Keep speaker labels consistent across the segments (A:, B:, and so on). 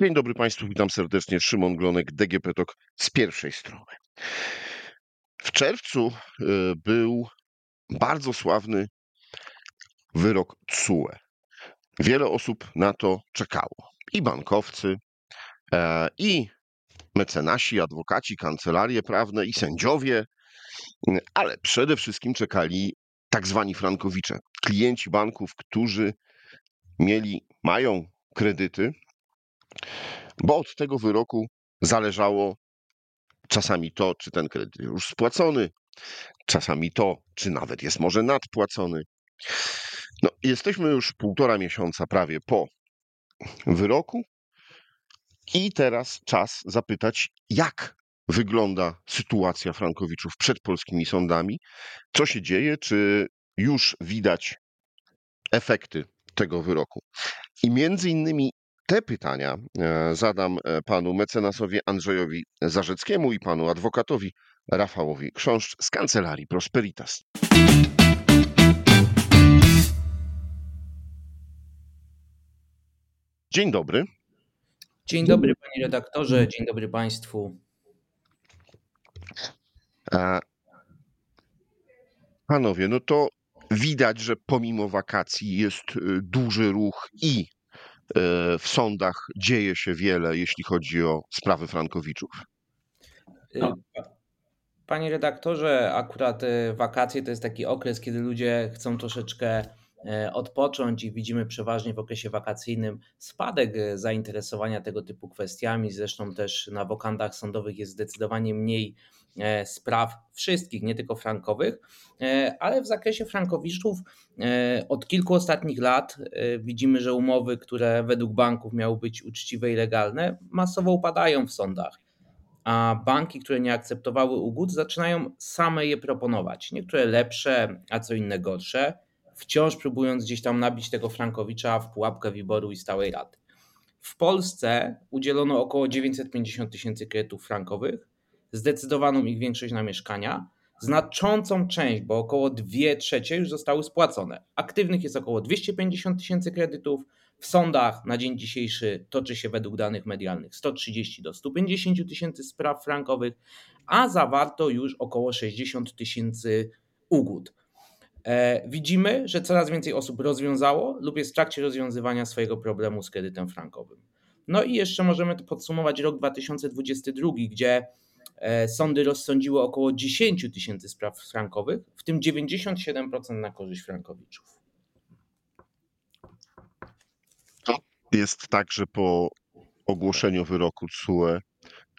A: Dzień dobry Państwu, witam serdecznie. Szymon Glonek, DGP TOK z pierwszej strony. W czerwcu e, był bardzo sławny wyrok TSUE. Wiele osób na to czekało. I bankowcy, e, i mecenasi, adwokaci, kancelarie prawne, i sędziowie, ale przede wszystkim czekali tak zwani frankowicze, klienci banków, którzy mieli, mają kredyty, bo od tego wyroku zależało czasami to, czy ten kredyt już spłacony, czasami to, czy nawet jest może nadpłacony. No, jesteśmy już półtora miesiąca prawie po wyroku i teraz czas zapytać, jak wygląda sytuacja Frankowiczów przed polskimi sądami, co się dzieje, czy już widać efekty tego wyroku. I między innymi te pytania e, zadam e, panu mecenasowi Andrzejowi Zarzeckiemu i panu adwokatowi Rafałowi Krząszcz z Kancelarii Prosperitas. Dzień dobry.
B: Dzień dobry panie redaktorze, dzień dobry państwu.
A: E, panowie, no to widać, że pomimo wakacji jest duży ruch i w sądach dzieje się wiele, jeśli chodzi o sprawy Frankowiczów.
B: No. Panie redaktorze, akurat e, wakacje to jest taki okres, kiedy ludzie chcą troszeczkę e, odpocząć i widzimy przeważnie w okresie wakacyjnym spadek zainteresowania tego typu kwestiami. Zresztą też na wokandach sądowych jest zdecydowanie mniej E, spraw wszystkich, nie tylko frankowych, e, ale w zakresie frankowiczów e, od kilku ostatnich lat widzimy, że umowy, które według banków miały być uczciwe i legalne, masowo upadają w sądach. A banki, które nie akceptowały ugód, zaczynają same je proponować. Niektóre lepsze, a co inne gorsze, wciąż próbując gdzieś tam nabić tego Frankowicza w pułapkę wyboru i stałej rady. W Polsce udzielono około 950 tysięcy kredytów frankowych, zdecydowaną ich większość na mieszkania. Znaczącą część, bo około 2 trzecie już zostały spłacone. Aktywnych jest około 250 tysięcy kredytów. W sądach na dzień dzisiejszy toczy się według danych medialnych 130 do 150 tysięcy spraw frankowych, a zawarto już około 60 tysięcy ugód. E, widzimy, że coraz więcej osób rozwiązało lub jest w trakcie rozwiązywania swojego problemu z kredytem frankowym. No i jeszcze możemy podsumować rok 2022, gdzie sądy rozsądziły około 10 tysięcy spraw frankowych, w tym 97% na korzyść frankowiczów.
A: Jest tak, że po ogłoszeniu wyroku CUE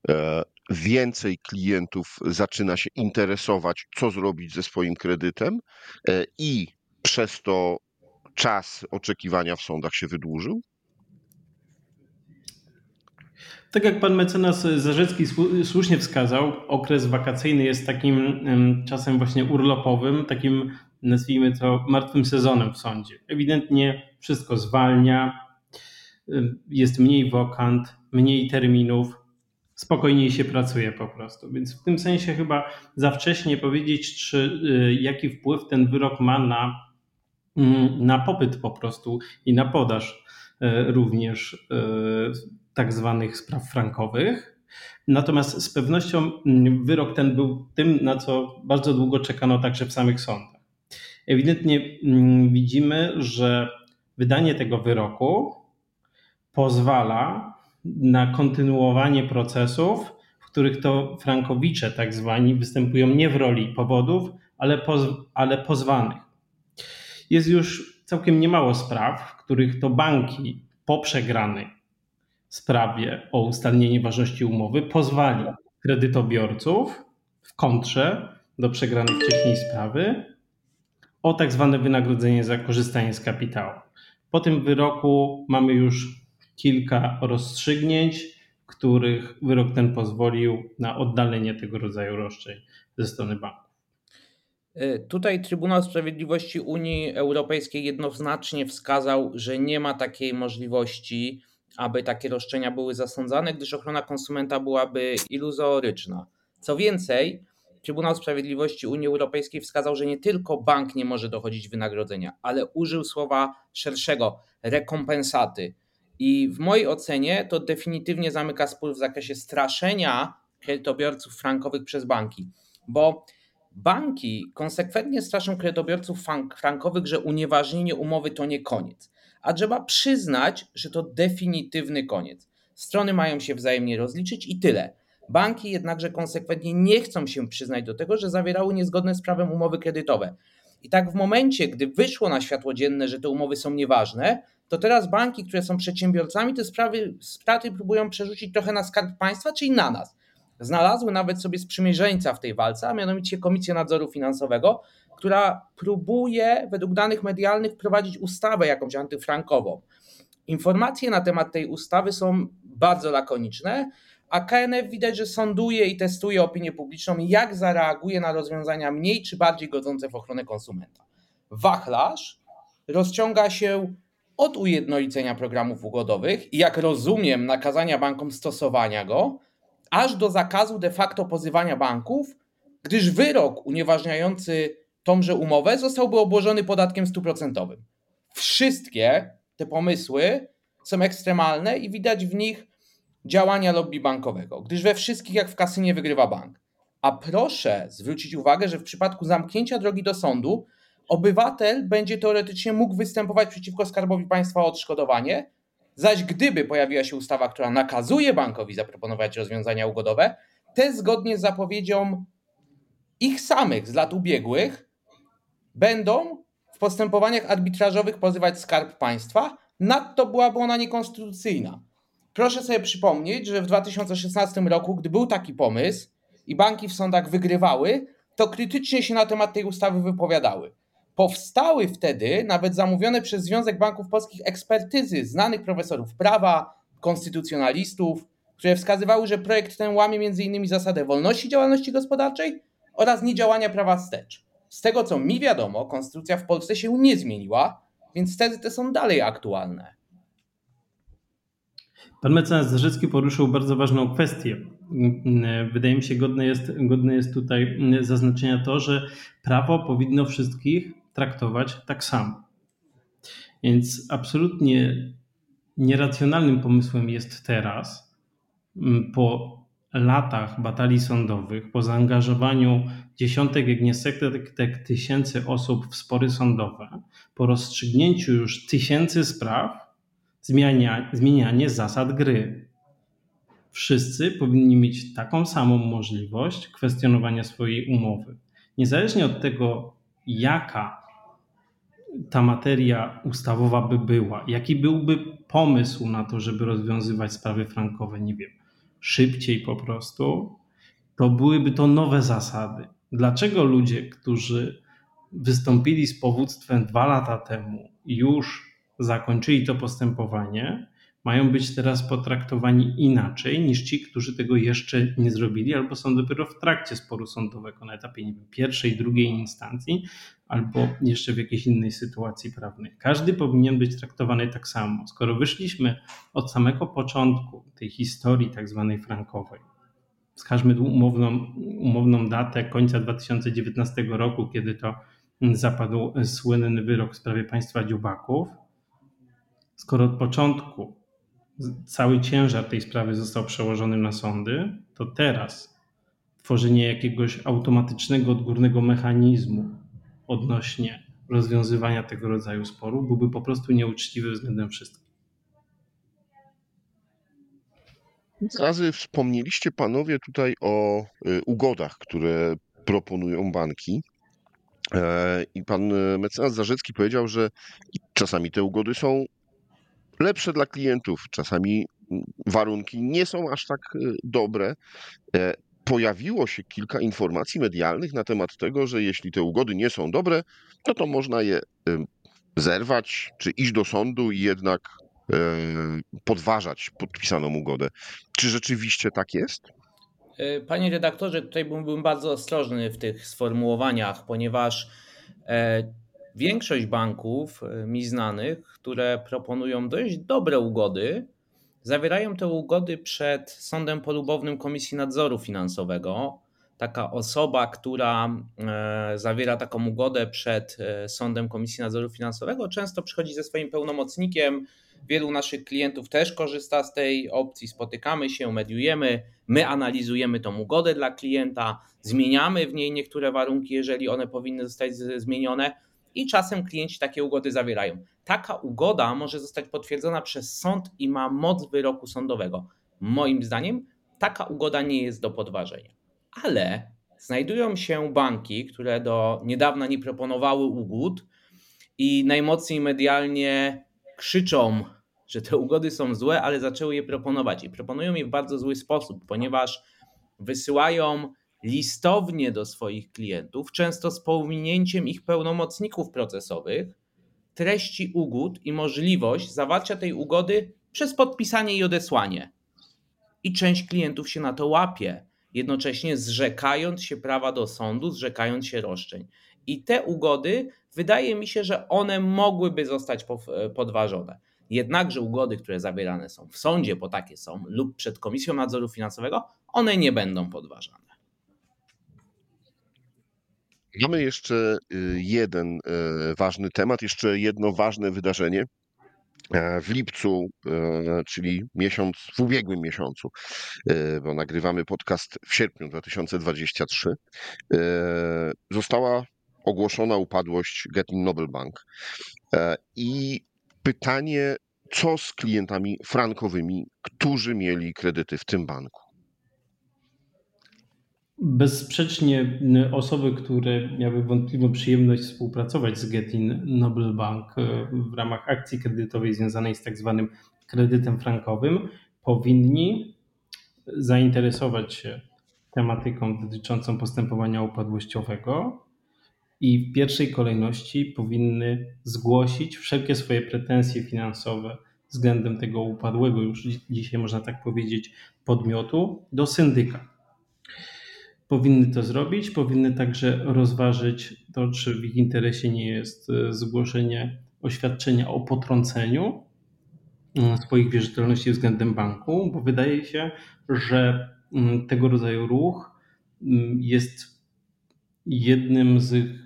A: e, więcej klientów zaczyna się interesować, co zrobić ze swoim kredytem e, i przez to czas oczekiwania w sądach się wydłużył?
C: Tak jak pan mecenas Zarzecki słusznie wskazał, okres wakacyjny jest takim czasem właśnie urlopowym, takim nazwijmy to martwym sezonem w sądzie. Ewidentnie wszystko zwalnia, jest mniej wokant, mniej terminów, spokojniej się pracuje po prostu. Więc w tym sensie chyba za wcześnie powiedzieć, czy y, jaki wpływ ten wyrok ma na, mm, na popyt po prostu i na podaż y, również y, tak zwanych spraw frankowych. Natomiast z pewnością mm, wyrok ten był tym, na co bardzo długo czekano także w samych sądach. Ewidentnie mm, widzimy, że wydanie tego wyroku pozwala na kontynuowanie procesów, w których to frankowicze, tak zwani, występują nie w roli powodów, ale, poz, ale pozwanych. Jest już całkiem niemało spraw, w których to banki po przegranej sprawie o ustalenie ważności umowy pozwali kredytobiorców w kontrze do przegranej wcześniej sprawy o tak zwane wynagrodzenie za korzystanie z kapitału. Po tym wyroku mamy już kilka rozstrzygnięć, których wyrok ten pozwolił na oddalenie tego rodzaju roszczeń ze strony banków.
B: E, tutaj Trybunał Sprawiedliwości Unii Europejskiej jednoznacznie wskazał, że nie ma takiej możliwości aby takie roszczenia były zasądzane, gdyż ochrona konsumenta byłaby iluzoryczna. Co więcej, Trybunał Sprawiedliwości Unii Europejskiej wskazał, że nie tylko bank nie może dochodzić wynagrodzenia, ale użył słowa szerszego rekompensaty. I w mojej ocenie to definitywnie zamyka spór w zakresie straszenia kredytobiorców frankowych przez banki, bo banki konsekwentnie straszą kredytobiorców frankowych, że unieważnienie umowy to nie koniec. A trzeba przyznać, że to definitywny koniec. Strony mają się wzajemnie rozliczyć i tyle. Banki jednakże konsekwentnie nie chcą się przyznać do tego, że zawierały niezgodne z prawem umowy kredytowe. I tak w momencie, gdy wyszło na światło dzienne, że te umowy są nieważne, to teraz banki, które są przedsiębiorcami, te sprawy, straty próbują przerzucić trochę na skarb państwa, czyli na nas. Znalazły nawet sobie sprzymierzeńca w tej walce, a mianowicie Komisję Nadzoru Finansowego, która próbuje według danych medialnych wprowadzić ustawę jakąś antyfrankową. Informacje na temat tej ustawy są bardzo lakoniczne, a KNF widać, że sąduje i testuje opinię publiczną, jak zareaguje na rozwiązania mniej czy bardziej godzące w ochronę konsumenta. Wachlarz rozciąga się od ujednolicenia programów ugodowych i jak rozumiem nakazania bankom stosowania go, aż do zakazu de facto pozywania banków, gdyż wyrok unieważniający tąże umowę zostałby obłożony podatkiem stuprocentowym. Wszystkie te pomysły są ekstremalne i widać w nich działania lobby bankowego, gdyż we wszystkich jak w kasynie wygrywa bank. A proszę zwrócić uwagę, że w przypadku zamknięcia drogi do sądu obywatel będzie teoretycznie mógł występować przeciwko Skarbowi Państwa o odszkodowanie, zaś gdyby pojawiła się ustawa, która nakazuje bankowi zaproponować rozwiązania ugodowe, te zgodnie z zapowiedzią ich samych z lat ubiegłych będą w postępowaniach arbitrażowych pozywać Skarb Państwa, nadto byłaby ona niekonstytucyjna. Proszę sobie przypomnieć, że w 2016 roku, gdy był taki pomysł i banki w sądach wygrywały, to krytycznie się na temat tej ustawy wypowiadały. Powstały wtedy nawet zamówione przez Związek Banków Polskich ekspertyzy znanych profesorów prawa, konstytucjonalistów, które wskazywały, że projekt ten łamie m.in. zasadę wolności działalności gospodarczej oraz niedziałania prawa wstecz. Z tego co mi wiadomo, konstytucja w Polsce się nie zmieniła, więc tezy te są dalej aktualne.
C: Pan mecenas Zarzycki poruszył bardzo ważną kwestię. Wydaje mi się, godne jest, godne jest tutaj zaznaczenia to, że prawo powinno wszystkich traktować tak samo. Więc absolutnie nieracjonalnym pomysłem jest teraz, po latach batalii sądowych, po zaangażowaniu dziesiątek, jak nie setek tysięcy osób w spory sądowe, po rozstrzygnięciu już tysięcy spraw, zmiania, zmienianie zasad gry. Wszyscy powinni mieć taką samą możliwość kwestionowania swojej umowy. Niezależnie od tego, jaka ta materia ustawowa by była, jaki byłby pomysł na to, żeby rozwiązywać sprawy frankowe, nie wiem, szybciej po prostu, to byłyby to nowe zasady. Dlaczego ludzie, którzy wystąpili z powództwem dwa lata temu, już zakończyli to postępowanie, mają być teraz potraktowani inaczej niż ci, którzy tego jeszcze nie zrobili, albo są dopiero w trakcie sporu sądowego na etapie nie wiem, pierwszej, drugiej instancji, albo jeszcze w jakiejś innej sytuacji prawnej. Każdy powinien być traktowany tak samo. Skoro wyszliśmy od samego początku tej historii tak zwanej frankowej, wskażmy umowną, umowną datę końca 2019 roku, kiedy to zapadł słynny wyrok w sprawie państwa dziubaków, skoro od początku cały ciężar tej sprawy został przełożony na sądy, to teraz tworzenie jakiegoś automatycznego, odgórnego mechanizmu odnośnie rozwiązywania tego rodzaju sporu byłby po prostu nieuczciwy względem wszystkich.
A: Razy wspomnieliście panowie tutaj o y, ugodach, które proponują banki. E, I pan mecenas Zarzecki powiedział, że czasami te ugody są lepsze dla klientów. Czasami warunki nie są aż tak y, dobre. E, pojawiło się kilka informacji medialnych na temat tego, że jeśli te ugody nie są dobre, no to można je zerwać, czy iść do sądu i jednak e, podważać podpisaną ugodę. Czy rzeczywiście tak jest?
B: E, panie redaktorze, tutaj byłbym bardzo ostrożny w tych sformułowaniach, ponieważ Większość banków e, mi znanych, które proponują dość dobre ugody, zawierają te ugody przed Sądem Polubownym Komisji Nadzoru Finansowego. taka osoba, która e, zawiera taką ugodę przed e, sądem Komisji Nadzoru Finansowego, często przychodzi ze swoim pełnomocnikiem. Wielu naszych klientów też korzysta z tej opcji. Spotykamy się, mediujemy, my analizujemy tą ugodę dla klienta, zmieniamy w niej niektóre warunki, jeżeli one powinny zostać zmienione, i czasem klienci takie ugody zawierają. Taka ugoda może zostać potwierdzona przez sąd i ma moc wyroku sądowego. Moim zdaniem taka ugoda nie jest do podważenia. Ale znajdują się banki, które do niedawna nie proponowały ugód i najmocniej medialnie krzyczą, że te ugody są złe, ale zaczęły je proponować. I proponują je w bardzo zły sposób, ponieważ wysyłają listownie do swoich klientów, często z pominięciem ich pełnomocników procesowych, treści ugód i możliwość zawarcia tej ugody przez podpisanie i odesłanie. I część klientów się na to łapie, jednocześnie zrzekając się prawa do sądu, zrzekając się roszczeń. I te ugody, wydaje mi się, że one mogłyby zostać podważone. Jednakże ugody, które zawierane są w sądzie, bo takie są, lub przed Komisją Nadzoru Finansowego, one nie będą podważane.
A: Mamy jeszcze y, jeden y, ważny temat, jeszcze jedno ważne wydarzenie. E, w lipcu, e, czyli miesiąc, w ubiegłym miesiącu, e, bo nagrywamy podcast w sierpniu 2023, została ogłoszona upadłość Getting Noble Bank. I pytanie, co z klientami frankowymi, którzy mieli kredyty w tym banku?
C: Bezsprzecznie osoby, które miały wątpliwą przyjemność współpracować z Getin Noble Bank e, w ramach akcji kredytowej związanej z tak zwanym kredytem frankowym, powinni zainteresować się tematyką dotyczącą postępowania upadłościowego i w pierwszej kolejności powinny zgłosić wszelkie swoje pretensje finansowe względem tego upadłego, już dzisiaj można tak powiedzieć, podmiotu do syndyka powinny to zrobić. Powinny także rozważyć to, czy w ich interesie nie jest e, zgłoszenie oświadczenia o potrąceniu mm, swoich wierzytelności względem banku, bo wydaje się, że mm, tego rodzaju ruch mm, jest jednym z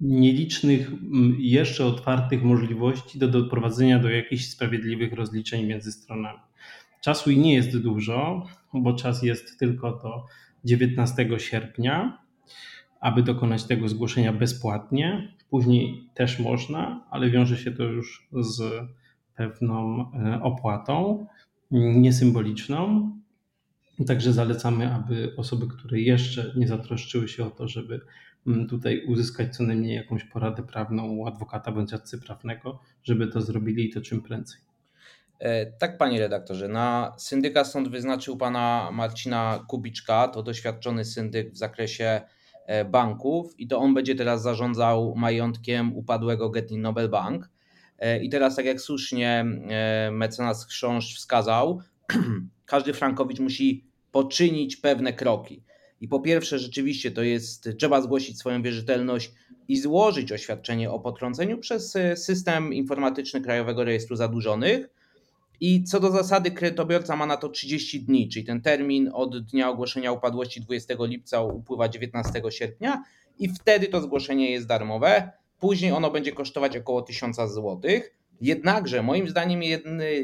C: nielicznych jeszcze otwartych możliwości do doprowadzenia do jakichś sprawiedliwych rozliczeń między stronami. Czasu i nie jest dużo, bo czas jest tylko do 19 sierpnia, aby dokonać tego zgłoszenia bezpłatnie. Później też można, ale wiąże się to już z pewną e, opłatą, niesymboliczną. Także zalecamy, aby osoby, które jeszcze nie zatroszczyły się o to, żeby mm, tutaj uzyskać co najmniej jakąś poradę prawną u adwokata bądź radcy prawnego, żeby to zrobili i to czym prędzej.
B: E, tak, panie redaktorze. Na syndyka sąd wyznaczył pana Marcina Kubiczka, to doświadczony syndyk w zakresie e, banków i to on będzie teraz zarządzał majątkiem upadłego Getting Nobel Bank. E, I teraz, tak jak słusznie mecenas Chrząszcz wskazał, każdy frankowicz musi poczynić pewne kroki. I po pierwsze, rzeczywiście to jest, trzeba zgłosić swoją wierzytelność i złożyć oświadczenie o potrąceniu przez system informatyczny Krajowego Rejestru Zadłużonych. I co do zasady, kredytobiorca ma na to 30 dni, czyli ten termin od dnia ogłoszenia upadłości 20 lipca upływa 19 sierpnia i wtedy to zgłoszenie jest darmowe. Później ono będzie kosztować około 1000 zł. Jednakże moim zdaniem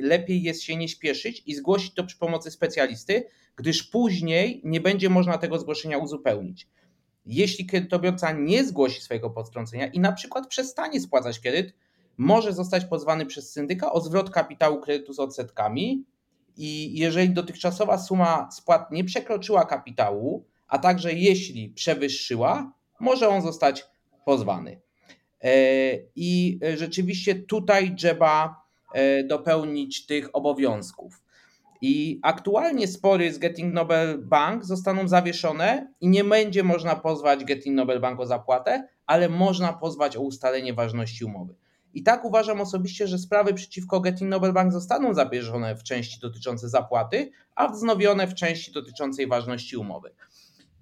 B: lepiej jest się nie śpieszyć i zgłosić to przy pomocy specjalisty, gdyż później nie będzie można tego zgłoszenia uzupełnić. Jeśli kredytobiorca nie zgłosi swojego podtrącenia i na przykład przestanie spłacać kredyt, może zostać pozwany przez syndyka o zwrot kapitału kredytu z odsetkami i jeżeli dotychczasowa suma spłat nie przekroczyła kapitału, a także jeśli przewyższyła, może on zostać pozwany. E, I rzeczywiście tutaj trzeba e, dopełnić tych obowiązków. I aktualnie spory z Getting Nobel Bank zostaną zawieszone i nie będzie można pozwać Getting Nobel Bank o zapłatę, ale można pozwać o ustalenie ważności umowy. I tak uważam osobiście, że sprawy przeciwko Getting Nobel Bank zostaną zabieżone w części dotyczące zapłaty, a wznowione w części dotyczącej ważności umowy.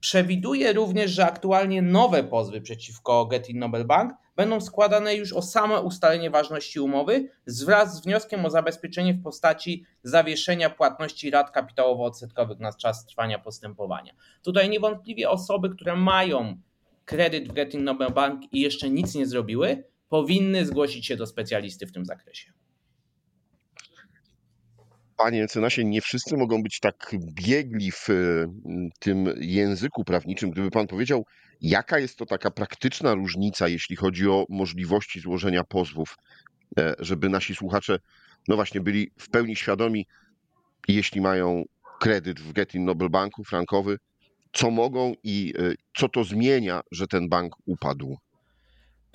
B: Przewiduje również, że aktualnie nowe pozwy przeciwko Getin Nobel Bank będą składane już o same ustalenie ważności umowy wraz z wnioskiem o zabezpieczenie w postaci zawieszenia płatności rat kapitałowo-odsetkowych na czas trwania postępowania. Tutaj niewątpliwie osoby, które mają kredyt w Getin Nobel Bank i jeszcze nic nie zrobiły, powinny zgłosić się do specjalisty w tym zakresie.
A: Panie mecenasie, nie wszyscy mogą być tak biegli w mm, tym języku prawniczym. Gdyby pan powiedział, jaka jest to taka praktyczna różnica, jeśli chodzi o możliwości złożenia pozwów, e, żeby nasi słuchacze, no właśnie, byli w pełni świadomi, jeśli mają kredyt w Getin Nobel Banku frankowy, co mogą i e, co to zmienia, że ten bank upadł?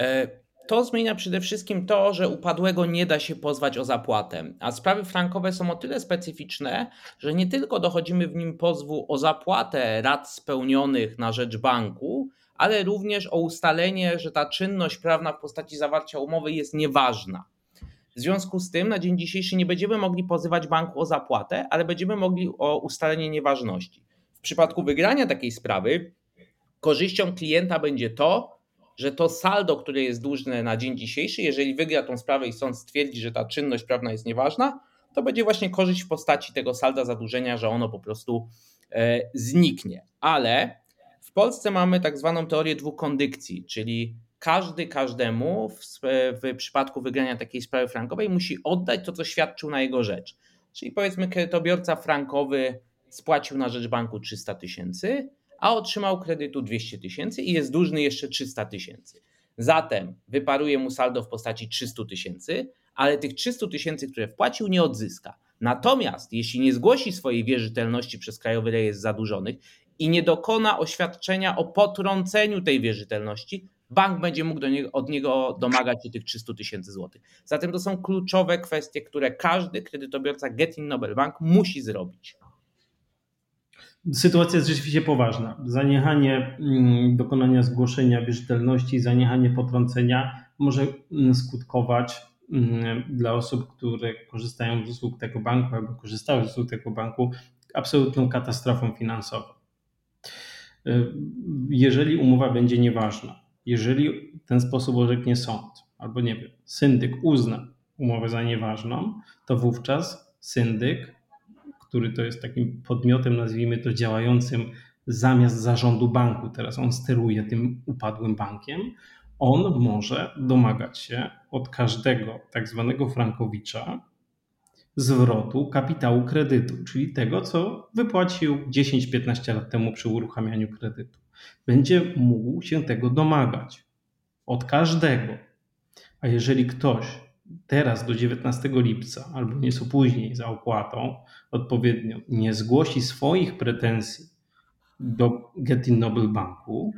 B: E, to zmienia przede wszystkim to, że upadłego nie da się pozwać o zapłatę, a sprawy frankowe są o tyle specyficzne, że nie tylko dochodzimy w nim pozwu o zapłatę rat spełnionych na rzecz banku, ale również o ustalenie, że ta czynność prawna w postaci zawarcia umowy jest nieważna. W związku z tym na dzień dzisiejszy nie będziemy mogli pozywać banku o zapłatę, ale będziemy mogli o ustalenie nieważności. W przypadku wygrania takiej sprawy korzyścią klienta będzie to, że to saldo, które jest dłużne na dzień dzisiejszy, jeżeli wygra tą sprawę i sąd stwierdzi, że ta czynność prawna jest nieważna, to będzie właśnie korzyść w postaci tego salda zadłużenia, że ono po prostu e, zniknie. Ale w Polsce mamy tak zwaną teorię dwóch kondykcji, czyli każdy każdemu w, w przypadku wygrania takiej sprawy frankowej musi oddać to, co świadczył na jego rzecz. Czyli powiedzmy, kredytobiorca frankowy spłacił na rzecz banku 300 tysięcy, a otrzymał kredytu 200 tysięcy i jest dłużny jeszcze 300 tysięcy. Zatem wyparuje mu saldo w postaci 300 tysięcy, ale tych 300 tysięcy, które wpłacił, nie odzyska. Natomiast jeśli nie zgłosi swojej wierzytelności przez Krajowy Rejestr Zadłużonych i nie dokona oświadczenia o potrąceniu tej wierzytelności, bank będzie mógł do niego, od niego domagać się tych 300 tysięcy złotych. Zatem to są kluczowe kwestie, które każdy kredytobiorca Getin Nobel Bank musi zrobić
C: sytuacja jest rzeczywiście poważna. Zaniechanie mm, dokonania zgłoszenia wierzytelności, zaniechanie potrącenia może mm, skutkować mm, dla osób, które korzystają z usług tego banku albo korzystały z usług tego banku, absolutną katastrofą finansową. Y, jeżeli umowa będzie nieważna, jeżeli w ten sposób orzeknie sąd, albo nie wiem, syndyk uzna umowę za nieważną, to wówczas syndyk który to jest takim podmiotem, nazwijmy to działającym zamiast zarządu banku, teraz on steruje tym upadłym bankiem, on może domagać się od każdego tak zwanego frankowicza zwrotu kapitału kredytu, czyli tego, co wypłacił 10-15 lat temu przy uruchamianiu kredytu. Będzie mógł się tego domagać od każdego. A jeżeli ktoś teraz do 19 lipca albo nieco później za opłatą odpowiednio nie zgłosi swoich pretensji do Getin Noble Banku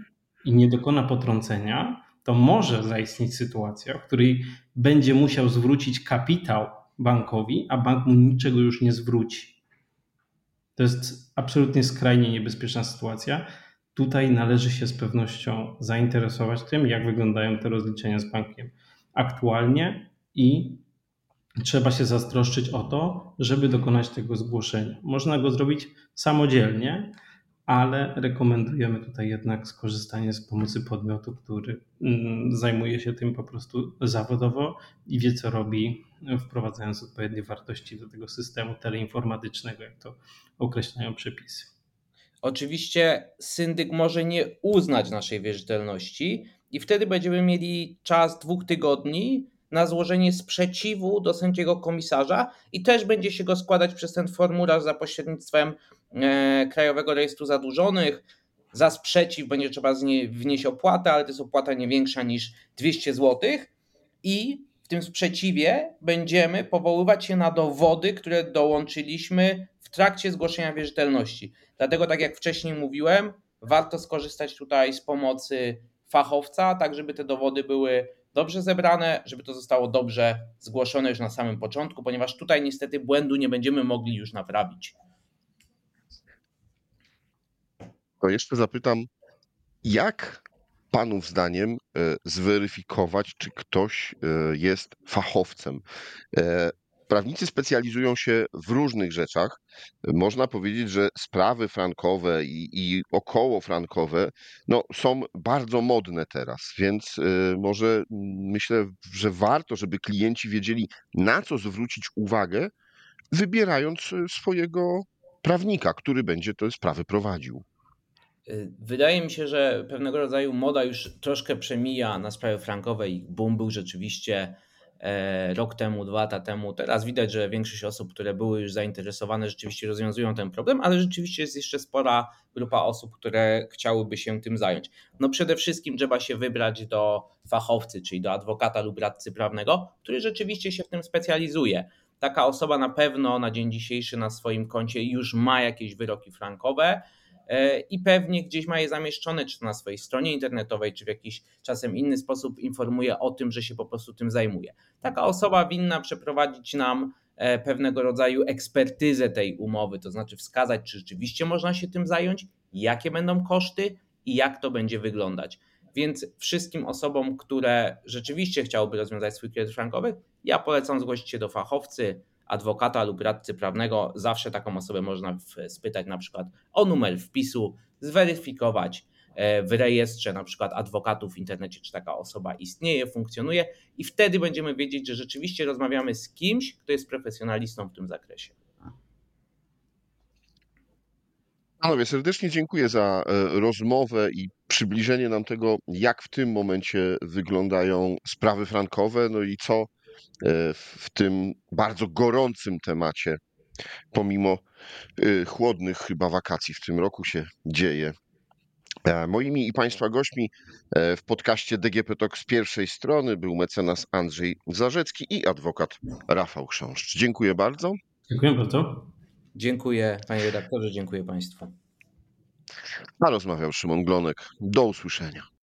C: i nie dokona potrącenia, to może zaistnieć sytuacja, w której będzie musiał zwrócić kapitał bankowi, a bank mu niczego już nie zwróci. To jest absolutnie skrajnie niebezpieczna sytuacja. Tutaj należy się z pewnością zainteresować tym, jak wyglądają te rozliczenia z bankiem aktualnie i trzeba się zastroszczyć o to, żeby dokonać tego zgłoszenia. Można go zrobić samodzielnie, ale rekomendujemy tutaj jednak skorzystanie z pomocy podmiotu, który mm, zajmuje się tym po prostu zawodowo i wie, co robi, wprowadzając odpowiednie wartości do tego systemu teleinformatycznego, jak to określają przepisy.
B: Oczywiście syndyk może nie uznać naszej wierzytelności i wtedy będziemy mieli czas dwóch tygodni na złożenie sprzeciwu do sędziego komisarza i też będzie się go składać przez ten formularz za pośrednictwem e, Krajowego Rejestru Zadłużonych. Za sprzeciw będzie trzeba wnieść opłatę, ale to jest opłata nie większa niż 200 zł. I w tym sprzeciwie będziemy powoływać się na dowody, które dołączyliśmy w trakcie zgłoszenia wierzytelności. Dlatego, tak jak wcześniej mówiłem, warto skorzystać tutaj z pomocy fachowca, tak żeby te dowody były dobrze zebrane, żeby to zostało dobrze zgłoszone już na samym początku, ponieważ tutaj niestety błędu nie będziemy mogli już naprawić.
A: To jeszcze zapytam, jak Panów zdaniem e, zweryfikować, czy ktoś e, jest fachowcem? Prawnicy specjalizują się w różnych rzeczach. Można powiedzieć, że sprawy frankowe i, i około frankowe no, są bardzo modne teraz, więc y, może myślę, że warto, żeby klienci wiedzieli, na co zwrócić uwagę, wybierając y, swojego prawnika, który będzie te sprawy prowadził.
B: Y, wydaje mi się, że pewnego rodzaju moda już troszkę przemija na sprawy frankowe i boom był rzeczywiście rok temu, dwa lata temu. Teraz widać, że większość osób, które były już zainteresowane, rzeczywiście rozwiązują ten problem, ale rzeczywiście jest jeszcze spora grupa osób, które chciałyby się tym zająć. No przede wszystkim trzeba się wybrać do fachowcy, czyli do adwokata lub radcy prawnego, który rzeczywiście się w tym specjalizuje. Taka osoba na pewno na dzień dzisiejszy na swoim koncie już ma jakieś wyroki frankowe E, i pewnie gdzieś ma je zamieszczone, czy to na swojej stronie internetowej, czy w jakiś czasem inny sposób informuje o tym, że się po prostu tym zajmuje. Taka osoba winna przeprowadzić nam e, pewnego rodzaju ekspertyzę tej umowy, to znaczy wskazać, czy rzeczywiście można się tym zająć, jakie będą koszty i jak to będzie wyglądać. Więc wszystkim osobom, które rzeczywiście chciałyby rozwiązać swój kredyt frankowy, ja polecam zgłosić się do fachowcy, adwokata lub radcy prawnego, zawsze taką osobę można spytać na przykład o numer wpisu, zweryfikować e, w rejestrze na przykład adwokatów w internecie, czy taka osoba istnieje, funkcjonuje i wtedy będziemy wiedzieć, że rzeczywiście rozmawiamy z kimś, kto jest profesjonalistą w tym zakresie.
A: Panowie, serdecznie dziękuję za e, rozmowę i przybliżenie nam tego, jak w tym momencie wyglądają sprawy frankowe, no i co w tym bardzo gorącym temacie, pomimo e, chłodnych chyba wakacji w tym roku się dzieje. E, moimi i Państwa gośćmi w podcaście DGP Talk z pierwszej strony był mecenas Andrzej Zarzecki i adwokat Rafał Chrząszcz. Dziękuję bardzo.
C: Dziękuję bardzo.
B: Dziękuję Panie redaktorze, dziękuję Państwu.
A: A rozmawiał Szymon Glonek. Do usłyszenia.